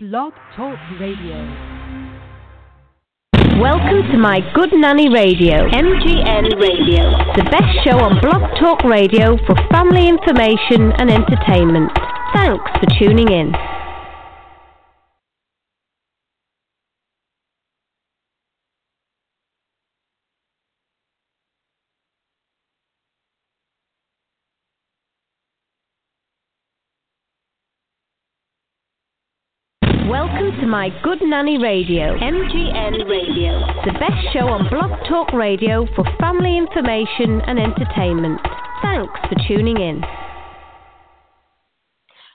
Blog Talk Radio. Welcome to My Good Nanny Radio, MGN Radio, the best show on Blog Talk Radio for family information and entertainment. Thanks for tuning in. Welcome to My Good Nanny Radio, MGN Radio, the best show on Blog Talk Radio for family information and entertainment. Thanks for tuning in.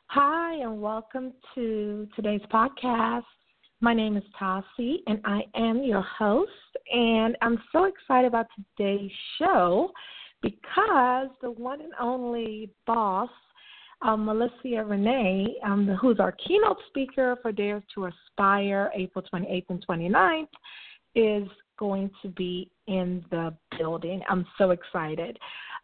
Hi, and welcome to today's podcast. My name is Tassie, and I am your host. And I'm so excited about today's show because the one and only boss um, Melissa Rene, um, who's our keynote speaker for Dare to Aspire April 28th and 29th, is going to be in the building. I'm so excited.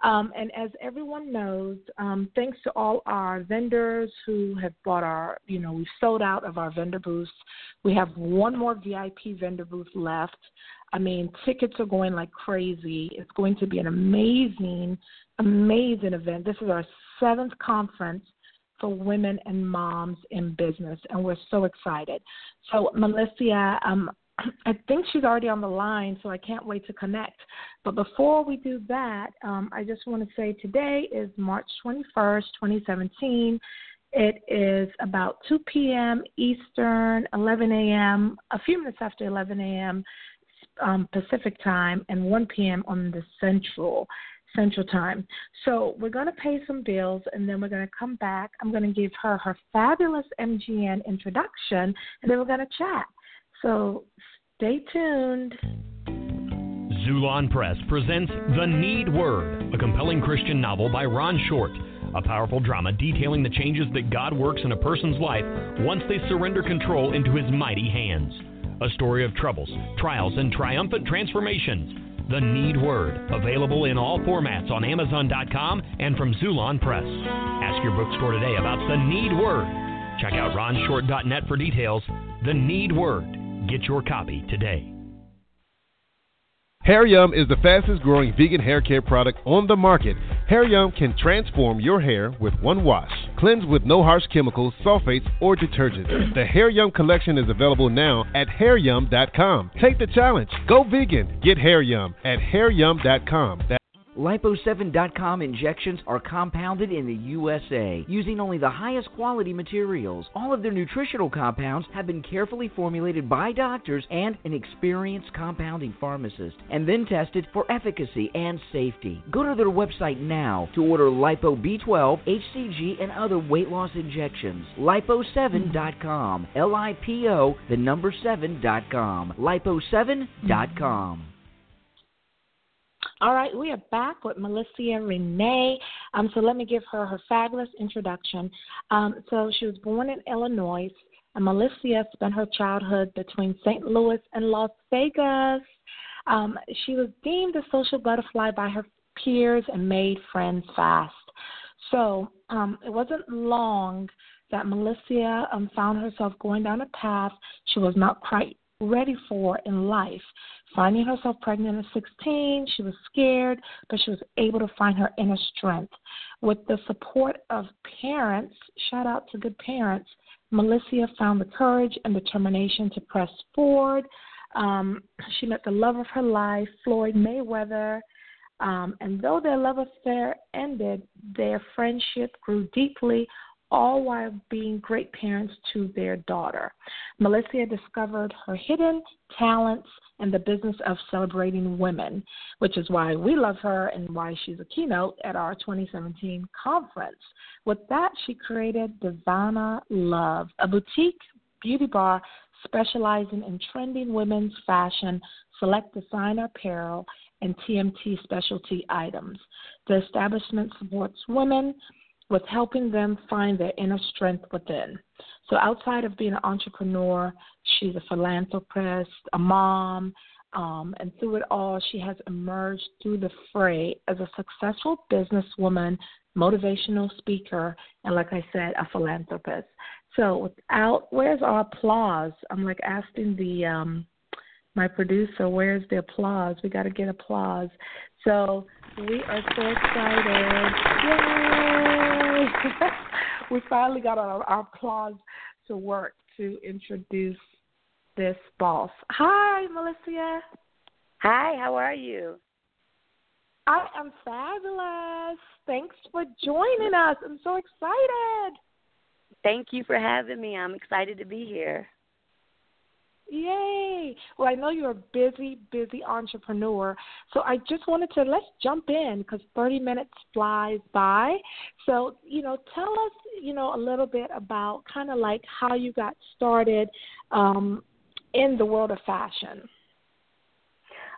Um, and as everyone knows, um, thanks to all our vendors who have bought our, you know, we've sold out of our vendor booths. We have one more VIP vendor booth left. I mean, tickets are going like crazy. It's going to be an amazing, amazing event. This is our seventh conference for women and moms in business, and we're so excited. So, Melissa, um, I think she's already on the line, so I can't wait to connect. But before we do that, um, I just want to say today is March 21st, 2017. It is about 2 p.m. Eastern, 11 a.m., a few minutes after 11 a.m. Um, Pacific time, and 1 p.m. on the Central. Central Time. So we're going to pay some bills and then we're going to come back. I'm going to give her her fabulous MGN introduction and then we're going to chat. So stay tuned. Xulon Press presents The Need Word, a compelling Christian novel by Ron Short. A powerful drama detailing the changes that God works in a person's life once they surrender control into His mighty hands. A story of troubles, trials, and triumphant transformations. The Need Word, available in all formats on Amazon.com and from Xulon Press. Ask your bookstore today about The Need Word. Check out ronshort.net for details. The Need Word. Get your copy today. Hair Yum is the fastest growing vegan hair care product on the market. Hair Yum can transform your hair with one wash. Cleanse with no harsh chemicals, sulfates, or detergents. The Hair Yum collection is available now at hairyum.com. Take the challenge. Go vegan. Get Hair Yum at hairyum.com. That's Lipo7.com injections are compounded in the USA using only the highest quality materials. All of their nutritional compounds have been carefully formulated by doctors and an experienced compounding pharmacist and then tested for efficacy and safety. Go to their website now to order Lipo B12, HCG, and other weight loss injections. Lipo7.com. L I P O, the number 7.com. Lipo7.com. All right, we are back with Melissa Rene. Um, so let me give her her fabulous introduction. Um, so she was born in Illinois, and Melissa spent her childhood between St. Louis and Las Vegas. Um, she was deemed a social butterfly by her peers and made friends fast. So um, it wasn't long that Melissa um, found herself going down a path she was not quite ready for in life. Finding herself pregnant at 16, she was scared, but she was able to find her inner strength. With the support of parents, shout out to good parents, Melissa found the courage and determination to press forward. Um, she met the love of her life, Floyd Mayweather. Um, and though their love affair ended, their friendship grew deeply, all while being great parents to their daughter. Melissa discovered her hidden talents in the business of celebrating women, which is why we love her and why she's a keynote at our 2017 conference. With that, she created Devanna Love, a boutique beauty bar specializing in trending women's fashion, select designer apparel, and TMT specialty items. The establishment supports women with helping them find their inner strength within. So, outside of being an entrepreneur, she's a philanthropist, a mom, um, and through it all, she has emerged through the fray as a successful businesswoman, motivational speaker, and like I said, a philanthropist. So without where's our applause? I'm like asking the um my producer, where's the applause? We got to get applause. So we are so excited. Yay! we finally got our, our applause to work to introduce this boss. Hi, Melissa. Hi, how are you? I am fabulous. Thanks for joining us. I'm so excited. Thank you for having me. I'm excited to be here. Yay! Well, I know you're a busy, busy entrepreneur, so I just wanted to let's jump in because 30 minutes flies by. So, you know, tell us, you know, a little bit about kind of like how you got started um, in the world of fashion.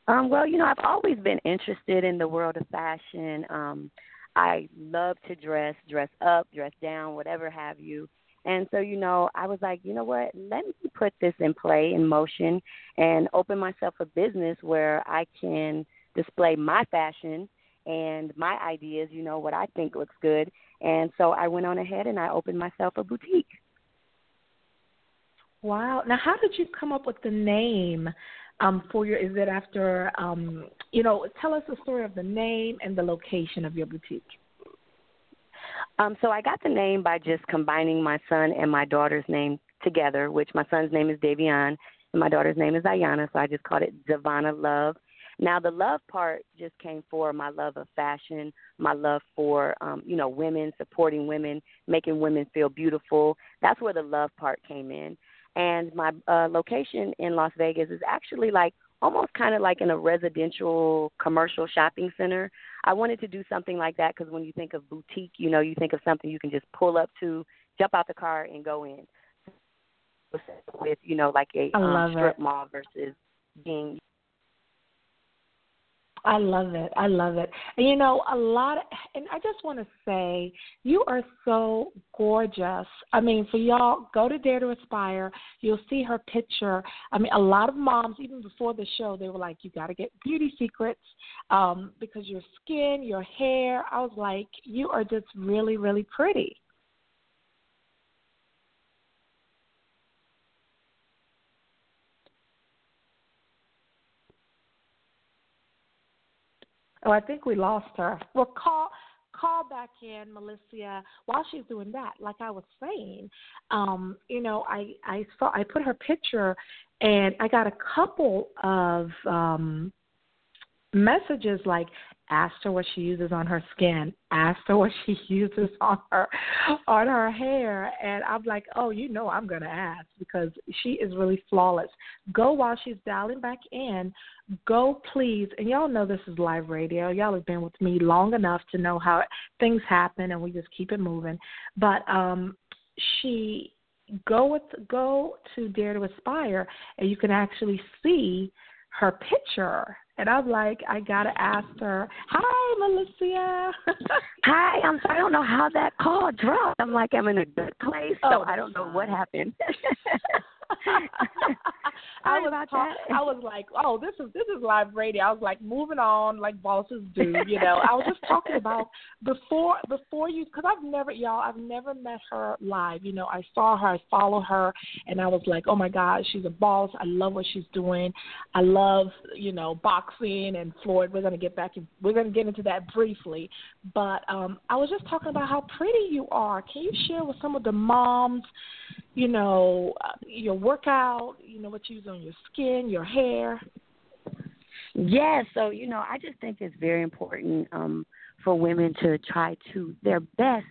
Um, well, you know, I've always been interested in the world of fashion. Um, I love to dress, dress up, dress down, whatever have you. And so, you know, I was like, you know what? Let me put this in play, in motion, and open myself a business where I can display my fashion and my ideas, you know, what I think looks good. And so I went on ahead and I opened myself a boutique. Wow. Now, how did you come up with the name um, for your? Is it after, um, you know, tell us the story of the name and the location of your boutique. Um, so I got the name by just combining my son and my daughter's name together, which my son's name is Davion and my daughter's name is Iyanna, so I just called it Devanna Love. Now the love part just came for my love of fashion, my love for um, you know women, supporting women, making women feel beautiful. That's where the love part came in. And my uh, location in Las Vegas is actually like almost kind of like in a residential commercial shopping center. I wanted to do something like that because when you think of boutique, you know, you think of something you can just pull up to, jump out the car, and go in. With you know, like a um, strip it. mall versus being I love it. I love it. And you know, a lot of, and I just want to say, you are so gorgeous. I mean, for y'all, go to Dare to Aspire. You'll see her picture. I mean, a lot of moms, even before the show, they were like, you got to get beauty secrets um, because your skin, your hair. I was like, you are just really, really pretty. Oh, I think we lost her. Well, call call back in, Melissa, while she's doing that. Like I was saying, um, you know, I I saw I put her picture, and I got a couple of um messages like asked her what she uses on her skin, asked her what she uses on her on her hair, and I'm like, oh, you know, I'm gonna ask because she is really flawless. Go while she's dialing back in. Go please, and y'all know this is live radio. Y'all have been with me long enough to know how things happen, and we just keep it moving. But um, she go with go to Dare to Aspire, and you can actually see her picture and I'm like, I gotta ask her. Hi, Melissa. Hi. I'm sorry. I don't know how that call dropped. I'm like, I'm in a good place, so oh, I don't know what happened. I was talk, I was like, oh, this is this is live radio. I was like, moving on like bosses do, you know. I was just talking about before before you because I've never y'all I've never met her live. You know, I saw her, I follow her, and I was like, oh my God, she's a boss. I love what she's doing. I love you know boxing and Floyd. We're gonna get back in, we're gonna get into that briefly, but um, I was just talking about how pretty you are. Can you share with some of the moms? You know, uh, your workout, you know, what you use on your skin, your hair? Yes, so you know, I just think it's very important um for women to try to their best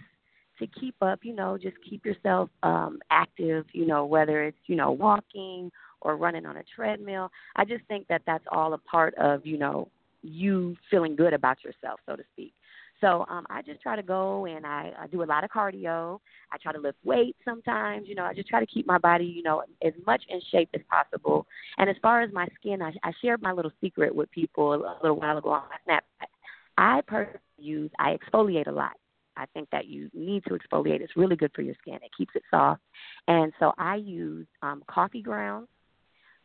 to keep up, you know, just keep yourself um active, you know, whether it's, you know, walking or running on a treadmill. I just think that that's all a part of, you know, you feeling good about yourself, so to speak. So um, I just try to go and I, I do a lot of cardio. I try to lift weights sometimes. You know, I just try to keep my body, you know, as much in shape as possible. And as far as my skin, I, I shared my little secret with people a little while ago on my Snapchat. I personally use, I exfoliate a lot. I think that you need to exfoliate. It's really good for your skin. It keeps it soft. And so I use um, coffee grounds,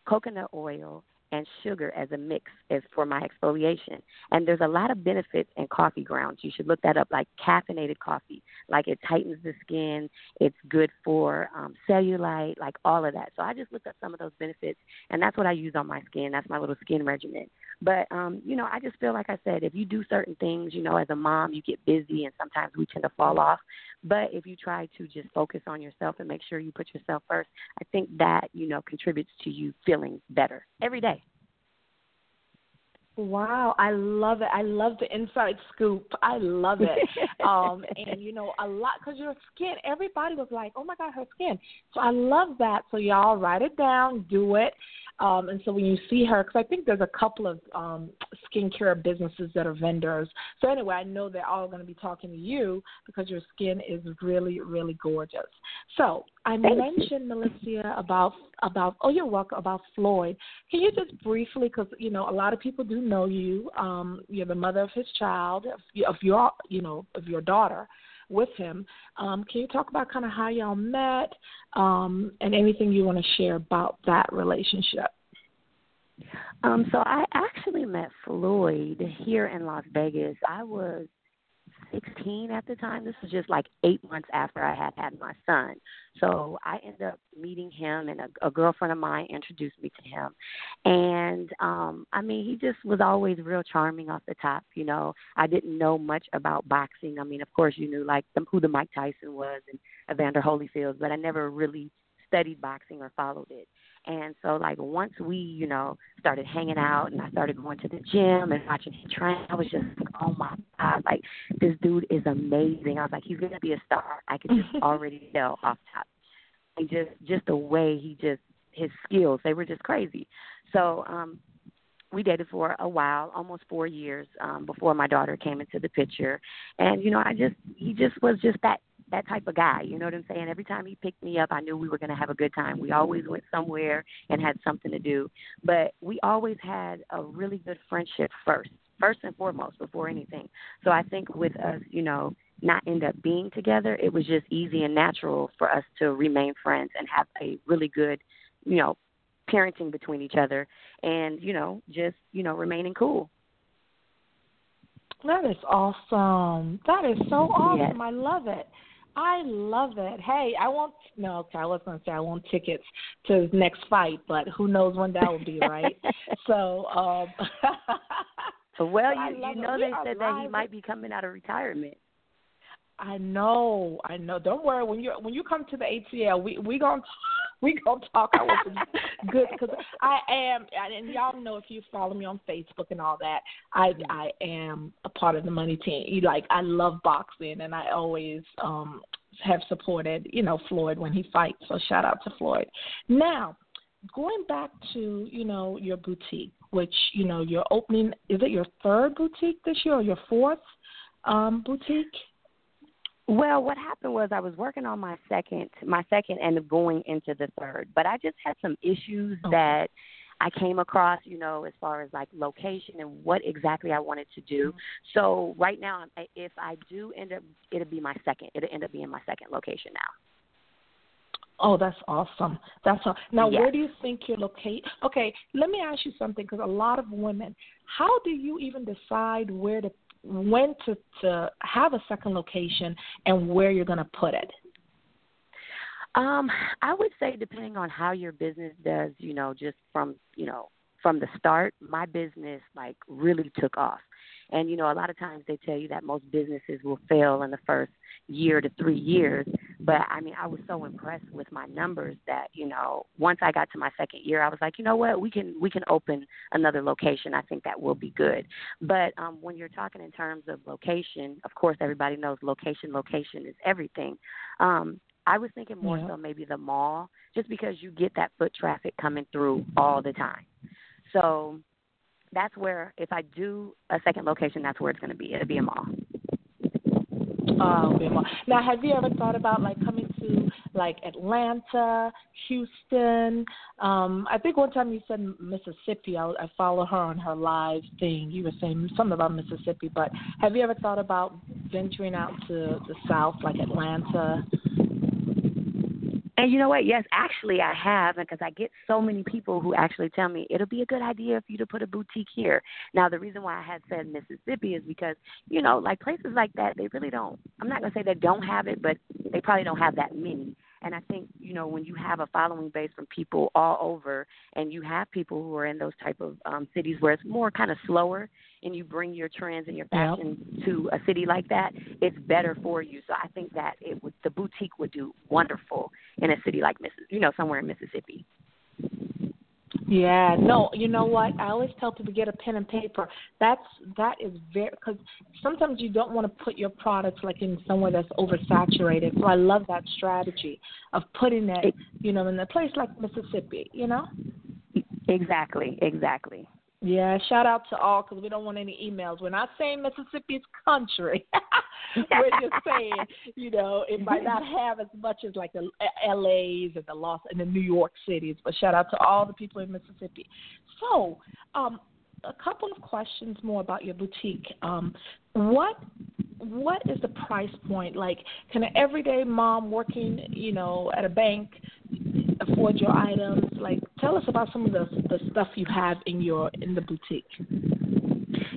coconut oil, and sugar as a mix as for my exfoliation. And there's a lot of benefits in coffee grounds. You should look that up, like caffeinated coffee. Like it tightens the skin. It's good for um, cellulite, like all of that. So I just looked up some of those benefits, and that's what I use on my skin. That's my little skin regimen. But um, you know, I just feel like I said, if you do certain things, you know, as a mom, you get busy, and sometimes we tend to fall off. But if you try to just focus on yourself and make sure you put yourself first, I think that you know contributes to you feeling better every day. Wow, I love it. I love the inside scoop. I love it. um, and you know, a lot because your skin. Everybody was like, "Oh my God, her skin." So I love that. So y'all write it down, do it. Um, and so when you see her, because I think there's a couple of um, skincare businesses that are vendors. So anyway, I know they're all going to be talking to you because your skin is really, really gorgeous. So I Thank mentioned Melissa about about oh you're welcome about Floyd. Can you just briefly because you know a lot of people do know you. Um, you're the mother of his child of, of your you know of your daughter with him. Um, can you talk about kind of how y'all met um, and anything you want to share about that relationship? Um, so I actually met Floyd here in Las Vegas. I was 16 at the time. This was just like eight months after I had had my son. So I ended up meeting him, and a, a girlfriend of mine introduced me to him. And um, I mean, he just was always real charming off the top. You know, I didn't know much about boxing. I mean, of course, you knew like the, who the Mike Tyson was and Evander Holyfield, but I never really studied boxing or followed it. And so, like, once we, you know, started hanging out and I started going to the gym and watching him train, I was just like, oh my God, like, this dude is amazing. I was like, he's going to be a star. I could just already tell off top. And just, just the way he just, his skills, they were just crazy. So, um, we dated for a while, almost four years, um, before my daughter came into the picture. And, you know, I just, he just was just that that type of guy. You know what I'm saying? Every time he picked me up, I knew we were going to have a good time. We always went somewhere and had something to do. But we always had a really good friendship first, first and foremost, before anything. So I think with us, you know, not end up being together, it was just easy and natural for us to remain friends and have a really good, you know, parenting between each other and, you know, just, you know, remaining cool. That is awesome. That is so awesome. Yes. I love it. I love it. Hey, I want no. Okay, I was going to say I want tickets to his next fight, but who knows when that will be, right? so, um well, you, you know they said that he might be coming out of retirement. I know, I know. Don't worry. When you when you come to the ATL, we we gonna we gonna talk. I want some good because I am, and y'all know if you follow me on Facebook and all that, I I am a part of the money team. You Like I love boxing, and I always um have supported you know Floyd when he fights. So shout out to Floyd. Now, going back to you know your boutique, which you know you're opening. Is it your third boutique this year or your fourth um boutique? Well, what happened was I was working on my second, my second, and going into the third. But I just had some issues Okay. that I came across, you know, as far as like location and what exactly I wanted to do. Mm-hmm. So right now, I- if I do end up, it'll be my second. It'll end up being my second location now. Oh, that's awesome. That's all. Now, Yes. where do you think you're located? Okay, let me ask you something because a lot of women, how do you even decide where to, when to to have a second location and where you're going to put it? Um, I would say depending on how your business does, you know, just from you know from the start, my business like really took off. And you know, a lot of times they tell you that most businesses will fail in the first year to three years. But I mean, I was so impressed with my numbers that you know, once I got to my second year, I was like, you know what, we can we can open another location. I think that will be good. But um, when you're talking in terms of location, of course, everybody knows location. Location is everything. Um, I was thinking more Yeah. so maybe the mall, just because you get that foot traffic coming through all the time. So that's where if I do a second location, that's where it's going to be. It'll be a mall. Uh, Bima. now, have you ever thought about like coming to like Atlanta, Houston? Um, I think one time you said Mississippi. I, I follow her on her live thing. You were saying something about Mississippi, but have you ever thought about venturing out to the South, like Atlanta? And you know what? Yes, actually, I have, because I get so many people who actually tell me it'll be a good idea for you to put a boutique here. Now, the reason why I had said Mississippi is because you know, like places like that, they really don't. I'm not gonna say they don't have it, but they probably don't have that many. And I think you know when you have a following base from people all over, and you have people who are in those type of um, cities where it's more kind of slower, and you bring your trends and your fashion yep. to a city like that, it's better for you. So I think that it would the boutique would do wonderful in a city like Mississippi, you know, somewhere in Mississippi. Yeah, no, you know what? I always tell people get a pen and paper. That's that is very because sometimes you don't want to put your products like in somewhere that's oversaturated. So I love that strategy of putting it, you know, in a place like Mississippi. You know. Exactly. Exactly. Yeah, shout out to all because we don't want any emails. We're not saying Mississippi's country. We're just saying, you know, it might not have as much as like the LA's and the Los and the New York cities. But shout out to all the people in Mississippi. So, um, a couple of questions more about your boutique. Um, what what is the price point? Like, can an everyday mom working, you know, at a bank afford your items? Like, tell us about some of the the stuff you have in your in the boutique.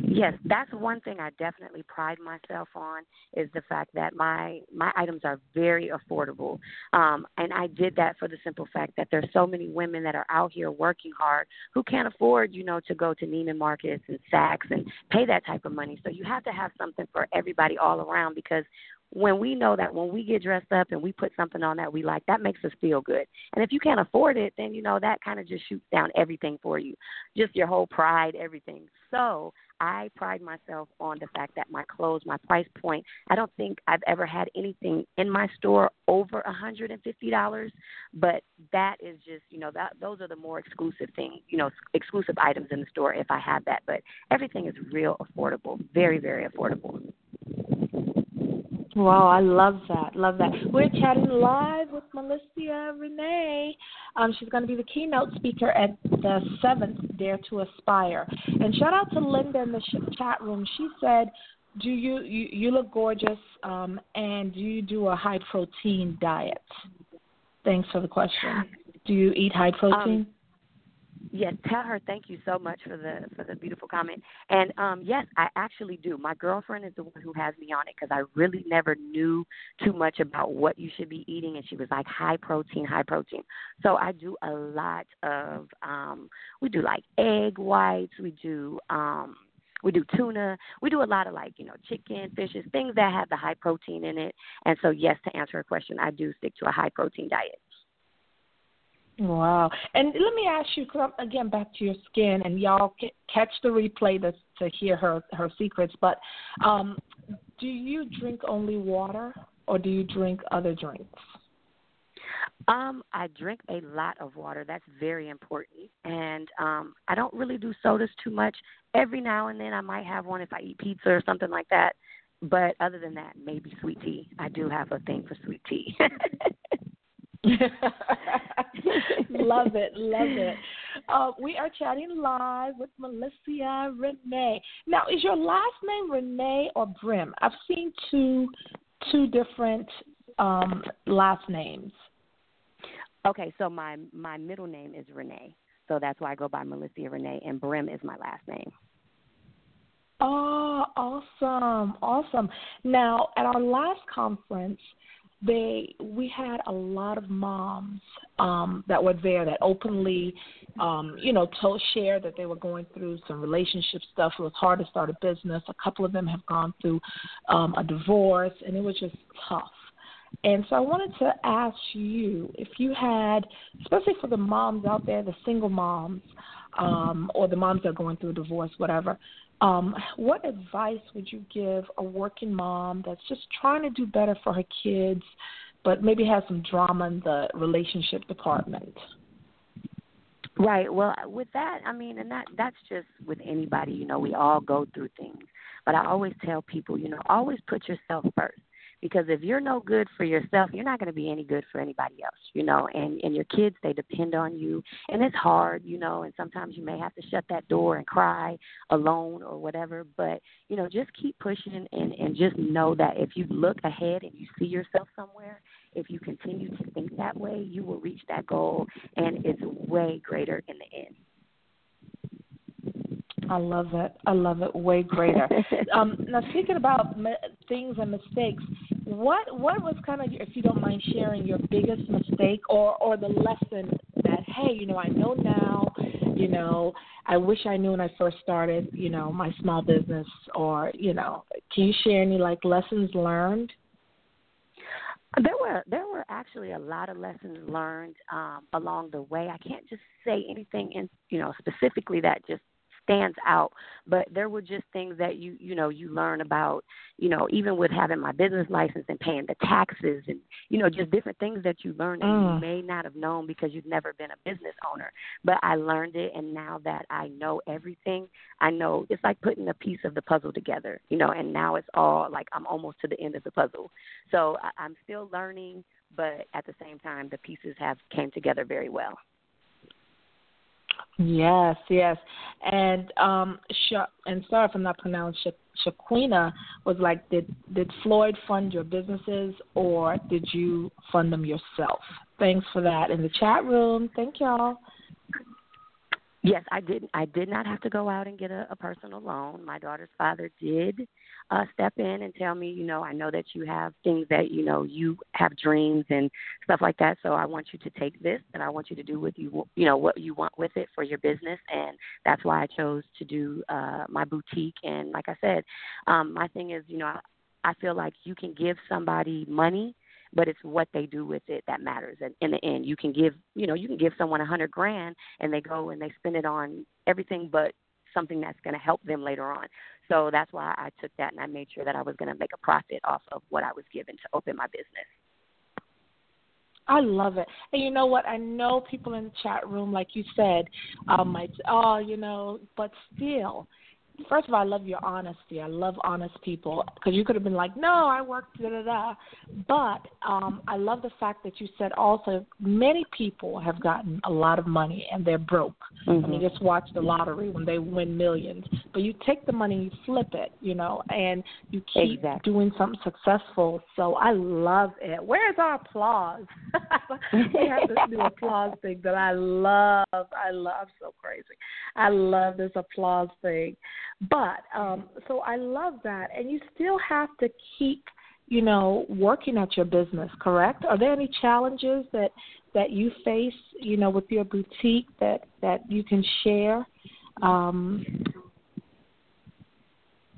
Yes, that's one thing I definitely pride myself on is the fact that my my items are very affordable, um, and I did that for the simple fact that there's so many women that are out here working hard who can't afford, you know, to go to Neiman Marcus and Saks and pay that type of money. So you have to have something for everybody all around because when we know that when we get dressed up and we put something on that we like, that makes us feel good. And if you can't afford it, then you know that kind of just shoots down everything for you, just your whole pride, everything. So I pride myself on the fact that my clothes, my price point, I don't think I've ever had anything in my store over a hundred and fifty dollars. But that is just, you know, that those are the more exclusive things, you know, exclusive items in the store if I have that. But everything is real affordable, very, very affordable. Wow, I love that. Love that. We're chatting live with Melissa Rene. Um, she's going to be the keynote speaker at the seventh Dare to Aspire. And shout out to Linda in the chat room. She said, "Do you you, you look gorgeous? Um, and do you do a high protein diet?" Thanks for the question. Do you eat high protein? Um, Yes, tell her thank you so much for the for the beautiful comment. And um yes, I actually do. My girlfriend is the one who has me on it because I really never knew too much about what you should be eating, and she was like high protein, high protein. So I do a lot of um we do like egg whites, we do um we do tuna. We do a lot of like, you know, chicken, fishes, things that have the high protein in it. And so, yes, to answer her question, I do stick to a high protein diet. Wow. And let me ask you, cause again, back to your skin, and y'all catch the replay to, to hear her her secrets. But um, do you drink only water, or do you drink other drinks? Um, I drink a lot of water. That's very important. And um, I don't really do sodas too much. Every now and then I might have one if I eat pizza or something like that. But other than that, maybe sweet tea. I do have a thing for sweet tea. love it, love it. Uh, we are chatting live with Melissa Rene. Now, is your last name Rene or Brim? I've seen two two different um, last names. Okay, so my my middle name is Rene, so that's why I go by Melissa Rene, and Brim is my last name. Oh, awesome, awesome. Now, at our last conference, they we had a lot of moms um that were there that openly um you know told share that they were going through some relationship stuff. It was hard to start a business. A couple of them have gone through um a divorce and it was just tough. And so I wanted to ask you if you had, especially for the moms out there, the single moms, um, or the moms that are going through a divorce, whatever, um, what advice would you give a working mom that's just trying to do better for her kids, but maybe has some drama in the relationship department? Right. Well, with that, I mean, and that that's just with anybody. You know, we all go through things. But I always tell people, you know, always put yourself first because if you're no good for yourself you're not going to be any good for anybody else you know and and your kids they depend on you and it's hard you know and sometimes you may have to shut that door and cry alone or whatever but you know just keep pushing and and just know that if you look ahead and you see yourself somewhere if you continue to think that way, you will reach that goal, and it's way greater in the end. I love it. I love it way greater. um, now, speaking about mi- things and mistakes, what what was kind of, if you don't mind sharing, your biggest mistake or or the lesson that hey, you know, I know now, you know, I wish I knew when I first started, you know, my small business, or you know, can you share any like lessons learned? There were there were actually a lot of lessons learned um, along the way. I can't just say anything in you know specifically that just stands out but there were just things that you you know you learn about you know even with having my business license and paying the taxes and you know just different things that you learn that Mm. you may not have known because you've never been a business owner. But i learned it and now that i know everything i know it's like putting a piece of the puzzle together you know and now it's all like i'm almost to the end of the puzzle. So I, i'm still learning but at the same time the pieces have came together very well Yes, yes, and um, Sha- and sorry if I'm not pronouncing Sha- Shaquina was like, did did Floyd fund your businesses or did you fund them yourself? Thanks for that in the chat room. Thank y'all. Yes, I did. I did not have to go out and get a, a personal loan. My daughter's father did uh, step in and tell me, you know, I know that you have things that you know you have dreams and stuff like that. So I want you to take this, and I want you to do with you, you know, what you want with it for your business. And that's why I chose to do uh, my boutique. And like I said, um, my thing is, you know, I, I feel like you can give somebody money but it's what they do with it that matters. And in the end, you can give, you know, you can give someone a hundred grand and they go and they spend it on everything but something that's going to help them later on. So that's why I took that and I made sure that I was going to make a profit off of what I was given to open my business. I love it. And you know what? I know people in the chat room, like you said, um, might oh, you know, but still, first of all, I love your honesty. I love honest people because you could have been like, no, I worked da da da. But um, I love the fact that you said also many people have gotten a lot of money and they're broke. Mm-hmm. I mean, just watch the lottery when they win millions. But you take the money, you flip it, you know, and you keep Exactly. doing something successful. So I love it. Where's our applause? we have this new applause thing that I love. I love. I'm so crazy. I love this applause thing. But um so I love that, and you still have to keep, you know, working at your business. Correct? Are there any challenges that that you face, you know, with your boutique that that you can share? Um,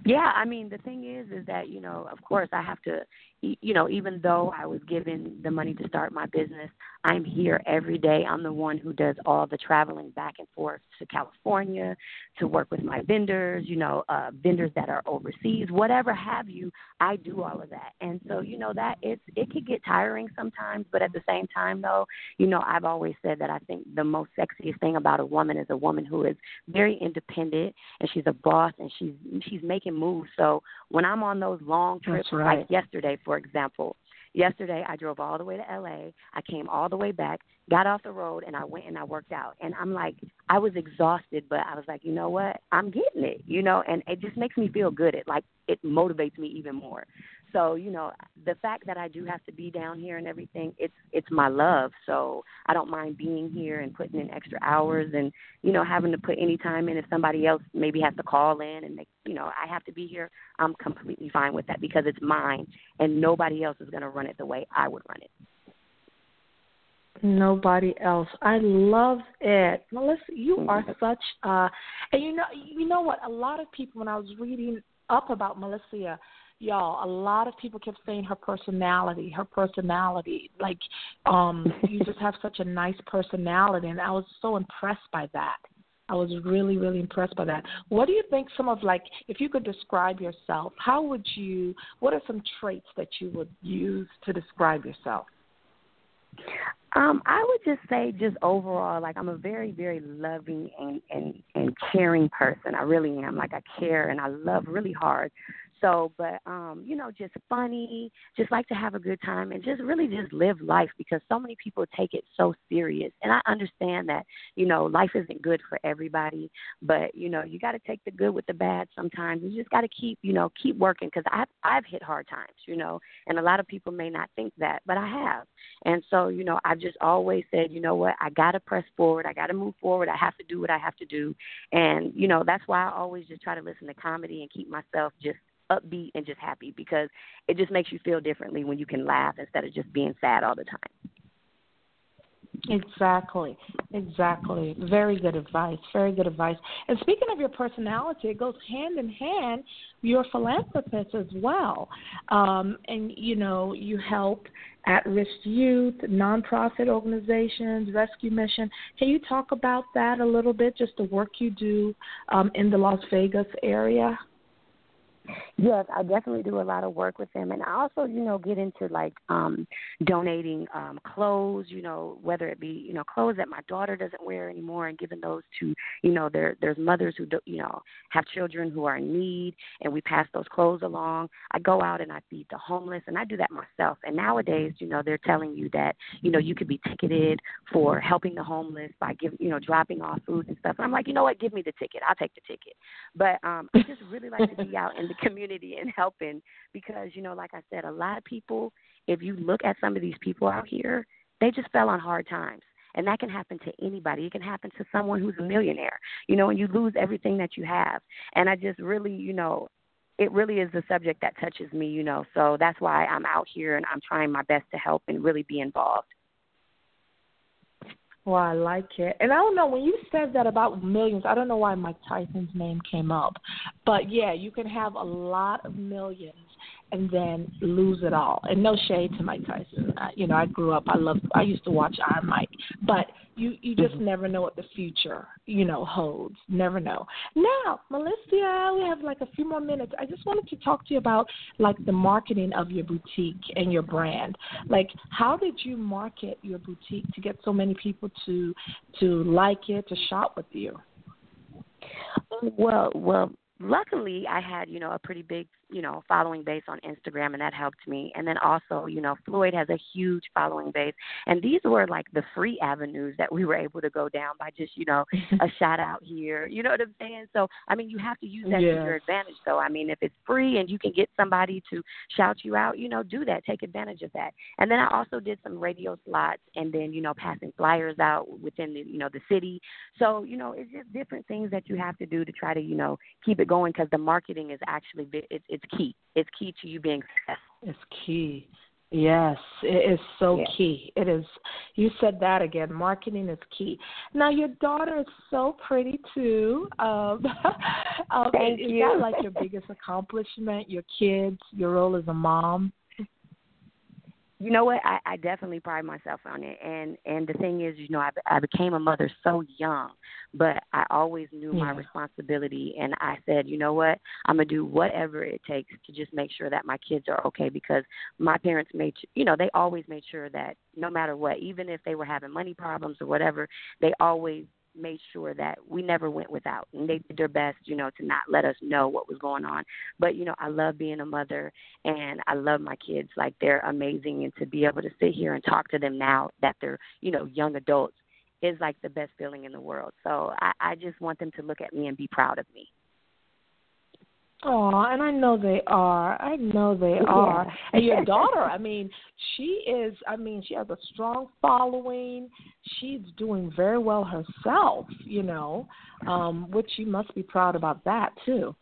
Yeah, I mean the thing is, is that you know, of course, I have to, you know, even though I was given the money to start my business, I'm here every day. I'm the one who does all the traveling back and forth to California to work with my vendors, you know, uh, vendors that are overseas, whatever have you. I do all of that, and so you know that it's it could get tiring sometimes, but at the same time, though, you know, I've always said that I think the most sexiest thing about a woman is a woman who is very independent and she's a boss and she's she's making moves. So when I'm on those long trips, right. like yesterday, for example, yesterday I drove all the way to LA. I came all the way back, got off the road, and I went and I worked out. And I'm like, I was exhausted, but I was like, you know what? I'm getting it, you know, and it just makes me feel good. It like it motivates me even more. So you know, the fact that I do have to be down here and everything, it's it's my love. So I don't mind being here and putting in extra hours and you know having to put any time in if somebody else maybe has to call in and they, you know I have to be here. I'm completely fine with that because it's mine and nobody else is going to run it the way I would run it. Nobody else. I love it, Melissa. You are such. Uh, and you know, you know what? A lot of people, when I was reading up about Melissa, y'all, a lot of people kept saying her personality, her personality. Like, um, you just have such a nice personality, and I was so impressed by that. I was really, really impressed by that. What do you think? Some of like, if you could describe yourself, how would you? What are some traits that you would use to describe yourself? Um, I would just say, just overall, like I'm a very, very loving and and and caring person. I really am. Like I care and I love really hard. So, but um, you know, just funny, just like to have a good time and just really just live life because so many people take it so serious. And I understand that, you know, life isn't good for everybody, but you know, you got to take the good with the bad sometimes. You just got to keep, you know, keep working because I've I've hit hard times, you know, and a lot of people may not think that, but I have. And so, you know, I've just always said, you know what, I got to press forward. I got to move forward. I have to do what I have to do. And, you know, that's why I always just try to listen to comedy and keep myself just upbeat and just happy because it just makes you feel differently when you can laugh instead of just being sad all the time. Exactly, exactly. Very good advice. Very good advice. And speaking of your personality, it goes hand in hand. You're a philanthropist as well, um, and you know you help at-risk youth, nonprofit organizations, rescue mission. Can you talk about that a little bit? Just the work you do um, in the Las Vegas area. Yes, I definitely do a lot of work with them, and I also, you know, get into like um donating um clothes, you know, whether it be you know clothes that my daughter doesn't wear anymore, and giving those to you know there there's mothers who do, you know have children who are in need, and we pass those clothes along. I go out and I feed the homeless, and I do that myself. And nowadays, you know, they're telling you that you know you could be ticketed for helping the homeless by giving you know dropping off food and stuff. And I'm like, you know what, give me the ticket, I'll take the ticket. But um I just really like to be out in the community and helping because you know like i said a lot of people if you look at some of these people out here they just fell on hard times. And that can happen to anybody. It can happen to someone who's a millionaire you know and you lose everything that you have. And i just really you know it really is a subject that touches me you know. So that's why i'm out here and i'm trying my best to help and really be involved well, I like it. And I don't know, when you said that about millions, I don't know why Mike Tyson's name came up. But yeah, you can have a lot of millions and then lose it all. And no shade to Mike Tyson. I, you know, I grew up. I loved. I used to watch Iron Mike, but you you just mm-hmm. never know what the future you know holds. Never know. Now, Melissa, we have like a few more minutes. I just wanted to talk to you about like the marketing of your boutique and your brand. Like, how did you market your boutique to get so many people to to like it, to shop with you? Well, well, luckily I had, you know, a pretty big you know, following base on Instagram, and that helped me. And then also, you know, Floyd has a huge following base, and these were like the free avenues that we were able to go down by just, you know, a shout out here. You know what I'm saying? So, I mean, you have to use that yeah. to your advantage. So, I mean, if it's free and you can get somebody to shout you out, you know, do that. Take advantage of that. And then I also did some radio slots, and then you know, passing flyers out within the, you know, the city. So, you know, it's just different things that you have to do to try to, you know, keep it going because the marketing is actually it's, it's it's key. It's key to you being successful. It's key. Yes, it is so yeah. key. It is. You said that again. Marketing is key. Now your daughter is so pretty too. Um, um, Thank is you. that like your biggest accomplishment? Your kids, your role as a mom you know what? I, I definitely pride myself on it, and and the thing is, you know, I I became a mother so young, but I always knew yeah. my responsibility, and I said, you know what? I'm gonna do whatever it takes to just make sure that my kids are okay because my parents made, you know, they always made sure that no matter what, even if they were having money problems or whatever, they always made sure that we never went without. And they did their best you know to not let us know what was going on. But you know i love being a mother and i love my kids. Like they're amazing and to be able to sit here and talk to them now that they're you know young adults is like the best feeling in the world. So i i just want them to look at me and be proud of me Oh, and I know they are. I know they are. And your daughter, I mean, she is. I mean, she has a strong following. She's doing very well herself. You know, um, which you must be proud about that too.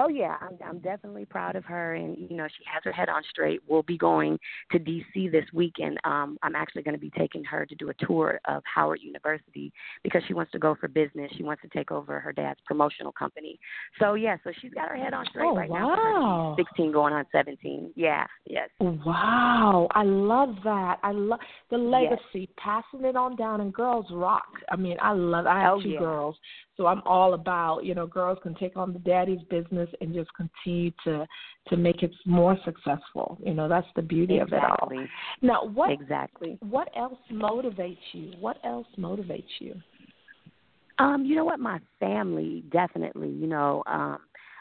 Oh yeah, I'm I'm definitely proud of her, and you know she has her head on straight. We'll be going to D.C. this weekend. Um, I'm actually going to be taking her to do a tour of Howard University because she wants to go for business. She wants to take over her dad's promotional company. So yeah, so she's got her head on straight oh, right wow. now. She's 16, going on 17. Yeah, yes. Wow, I love that. I love the legacy, yes. passing it on down, and girls rock. I mean, I love. I have oh, two yeah. girls, so I'm all about, you know, girls can take on the daddy's business and just continue to to make it more successful. You know, that's the beauty exactly. of it all. Now, what exactly? What else motivates you? What else motivates you? Um, you know what? My family definitely. You know, um,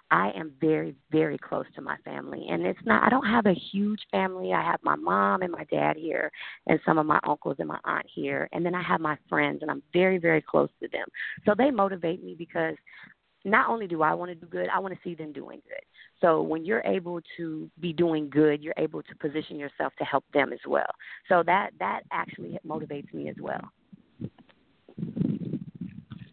I am very, very close to my family. And it's not, I don't have a huge family. I have my mom and my dad here, and some of my uncles and my aunt here. And then I have my friends, and I'm very, very close to them. So they motivate me because not only do I want to do good, I want to see them doing good. So when you're able to be doing good, you're able to position yourself to help them as well. So that that actually motivates me as well.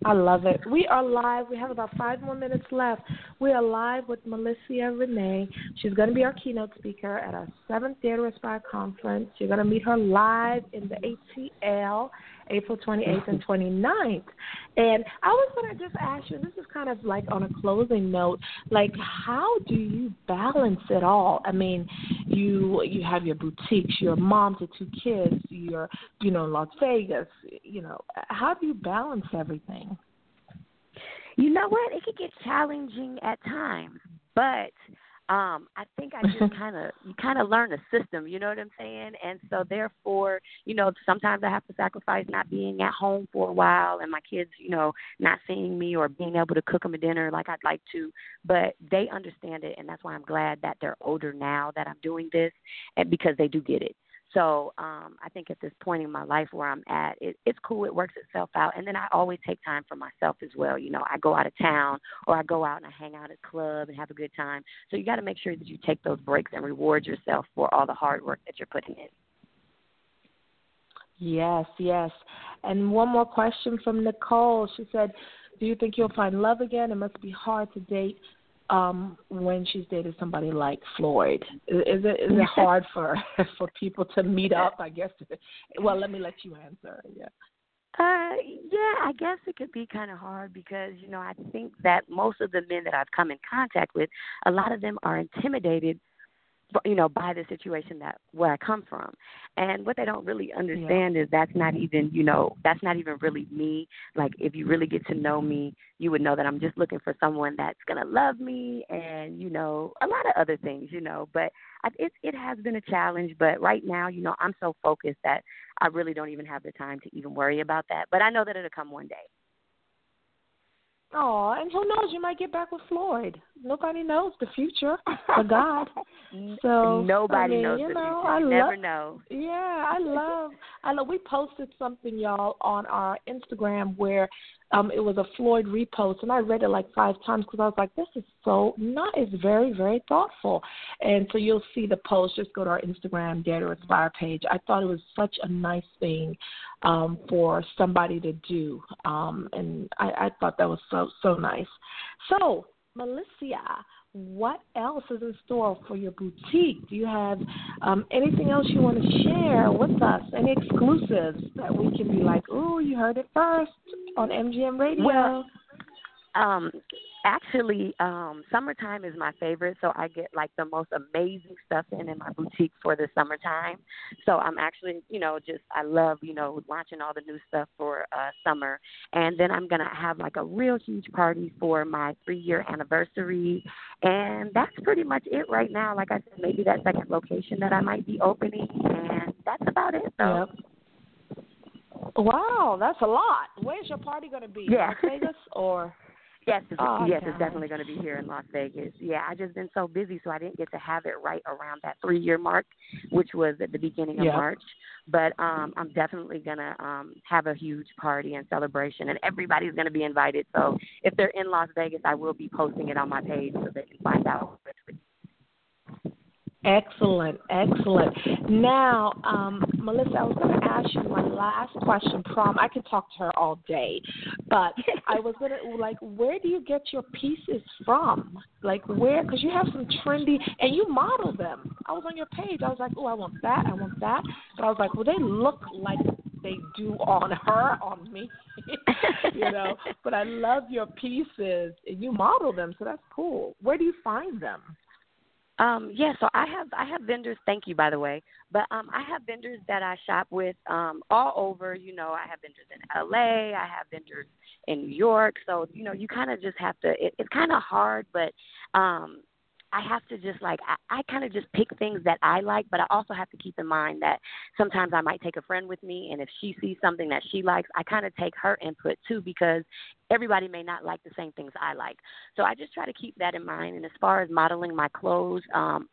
I love it. We are live. We have about five more minutes left. We are live with Melissa Rene. She's going to be our keynote speaker at our seventh to Aspire conference. You're going to meet her live in the ATL April 28th and mm-hmm. 29th. And I was going to just ask you, this is kind of like on a closing note, like how do you balance it all? I mean, you you have your boutiques, your mom to two kids, you're you know in Las Vegas. You know, how do you balance everything? You know what? It can get challenging at times, but um i think i just kind of you kind of learn the system you know what i'm saying? And so therefore you know sometimes i have to sacrifice not being at home for a while and my kids you know not seeing me or being able to cook them a dinner like i'd like to but they understand it and that's why i'm glad that they're older now that i'm doing this and because they do get it so um, I think at this point in my life where I'm at, it, it's cool. It works itself out. And then I always take time for myself as well. You know, I go out of town or I go out and I hang out at a club and have a good time. So you got to make sure that you take those breaks and reward yourself for all the hard work that you're putting in. Yes, yes. And one more question from Nicole. She said, Do you think you'll find love again? It must be hard to date um when she's dated somebody like Floyd? Is, is it is it hard for for people to meet up? I guess. Well, let me let you answer. Yeah. Uh, yeah, I guess it could be kind of hard because you know I think that most of the men that I've come in contact with, a lot of them are intimidated you know by the situation that where I come from. And what they don't really understand yeah. is that's not even you know that's not even really me. Like if you really get to know me you would know that I'm just looking for someone that's going to love me and you know a lot of other things you know. But I, it it has been a challenge. But right now you know I'm so focused that I really don't even have the time to even worry about that. But I know that it'll come one day Oh, and who knows? You might get back with Floyd. Nobody knows the future but God. So nobody I mean, knows you the future. I You never know. Yeah, I love. I love. We posted something, y'all, on our Instagram where um it was a Floyd repost, and I read it like five times because I was like, this is so. It's very, very thoughtful. And so you'll see the post. Just go to our Instagram Dare to Aspire page. I thought it was such a nice thing um for somebody to do, um and I, I thought that was so so nice. So Melissa, what else is in store for your boutique? Do you have um, anything else you want to share with us? Any exclusives that we can be like, oh, you heard it first on MGN Radio? Well, um, actually, um, summertime is my favorite, so I get like the most amazing stuff in in my boutique for the summertime. So I'm actually, you know, just I love, you know, launching all the new stuff for uh summer, and then I'm gonna have like a real huge party for my three year anniversary, and that's pretty much it right now. Like I said, maybe that second location that I might be opening, and that's about it. So. Yep. Wow, that's a lot. Where's your party going to be? Yeah. Las Vegas or? Yes, it's, Oh, yes, gosh. it's definitely going to be here in Las Vegas. Yeah, I just been so busy, so I didn't get to have it right around that three year mark, which was at the beginning of Yeah. March. But um, I'm definitely gonna um, have a huge party and celebration, and everybody's gonna be invited. So if they're in Las Vegas, I will be posting it on my page so they can find out. Excellent, excellent. Now, um, Melissa, I was going to ask you my last question. Prom, I could talk to her all day, but I was to like, where do you get your pieces from? Like, where? Because you have some trendy, and you model them. I was on your page. I was like, oh, I want that, I want that. But I was like, well, they look like they do on her, on me, you know. But I love your pieces, and you model them, so that's cool. Where do you find them? Um, yeah, so I have I have vendors. Thank you, by the way. But um, I have vendors that I shop with um, all over. You know, I have vendors in LA. I have vendors in New York. So you know, you kind of just have to. It, it's kind of hard, but um, I have to just like I, I kind of just pick things that I like, but I also have to keep in mind that sometimes I might take a friend with me, and if she sees something that she likes, I kind of take her input too because everybody may not like the same things I like. So I just try to keep that in mind. And as far as modeling my clothes, um,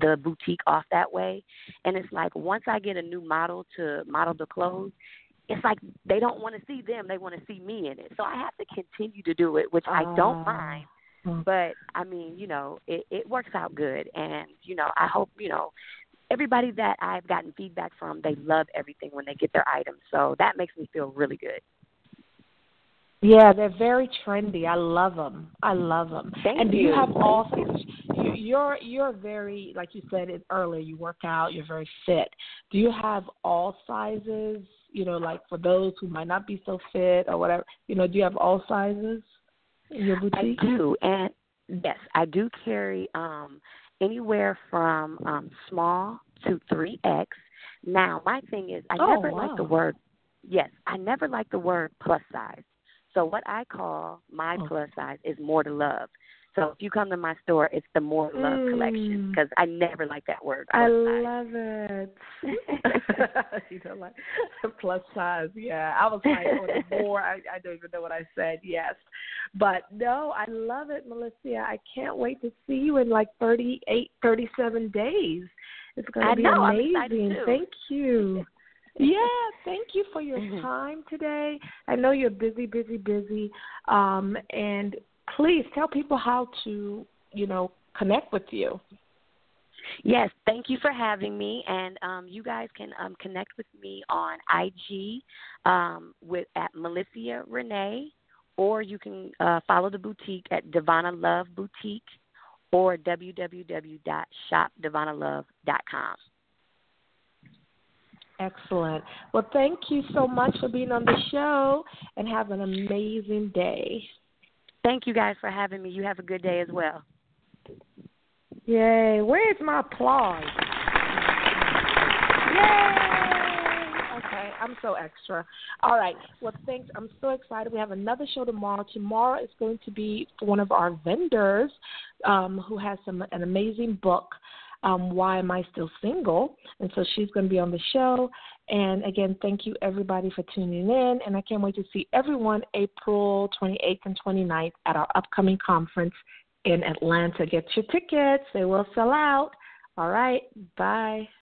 the boutique off that way, and it's like once I get a new model to model the clothes, it's like they don't want to see them; they want to see me in it. So I have to continue to do it, which I don't Ah. Mind but I mean, you know, it, it works out good, and you know, I hope you know everybody that I've gotten feedback from, they love everything when they get their items, so that makes me feel really good. Yeah, they're very trendy. I love them. I love them. Thank and do you you. have all sizes? You, you're you're very like you said it earlier. You work out. You're very fit. Do you have all sizes? You know, like for those who might not be so fit or whatever. You know, do you have all sizes your boutique? I do, and yes, I do carry um anywhere from um small to three X. Now, my thing is, I Oh, never like the word. Yes, I never like the word plus size. So what I call my Oh. plus size is more to love. So if you come to my store, it's the more love collection Mm. because I never like that word. I size. love it. you know, like plus size. Yeah, I was like, oh, more. I, I don't even know what I said. Yes, but no, I love it, Melissa. I can't wait to see you in like thirty-eight, thirty-seven days. It's going to be know, amazing. Thank you. Yeah, thank you for your Mhm. time today. I know you're busy, busy, busy. Um, and please tell people how to, you know, connect with you. Yes, thank you for having me. And um, you guys can um, connect with me on IG um, with at Melissa Rene, or you can uh, follow the boutique at Devanna Love Boutique or www.shopdevannalove.com. Excellent. Well, thank you so much for being on the show and have an amazing day. Thank you guys for having me. You have a good day as well. Yay. Where's my applause? Yay. Okay, I'm so extra. All right. Well, thanks. I'm so excited. We have another show tomorrow. Tomorrow is going to be one of our vendors um, who has some an amazing book. Um, Why am I still single? And so she's going to be on the show. And again, thank you everybody for tuning in. And I can't wait to see everyone April 28th and 29th at our upcoming conference in Atlanta. Get your tickets, they will sell out. All right, bye.